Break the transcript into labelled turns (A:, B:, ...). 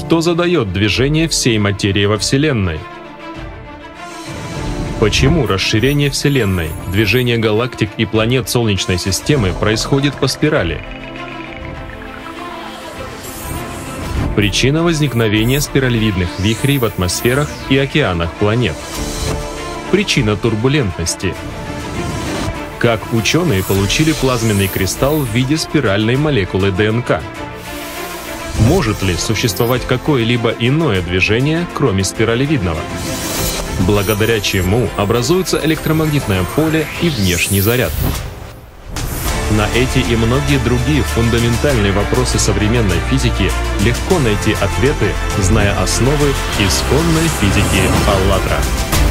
A: Что задает движение всей материи во Вселенной? Почему расширение Вселенной, движение галактик и планет Солнечной системы происходит по спирали? Причина возникновения спиралевидных вихрей в атмосферах и океанах планет. Причина турбулентности. Как ученые получили плазменный кристалл в виде спиральной молекулы ДНК? Может ли существовать какое-либо иное движение, кроме спиралевидного? благодаря чему образуется электромагнитное поле и внешний заряд. На эти и многие другие фундаментальные вопросы современной физики легко найти ответы, зная основы исконной физики «АЛЛАТРА».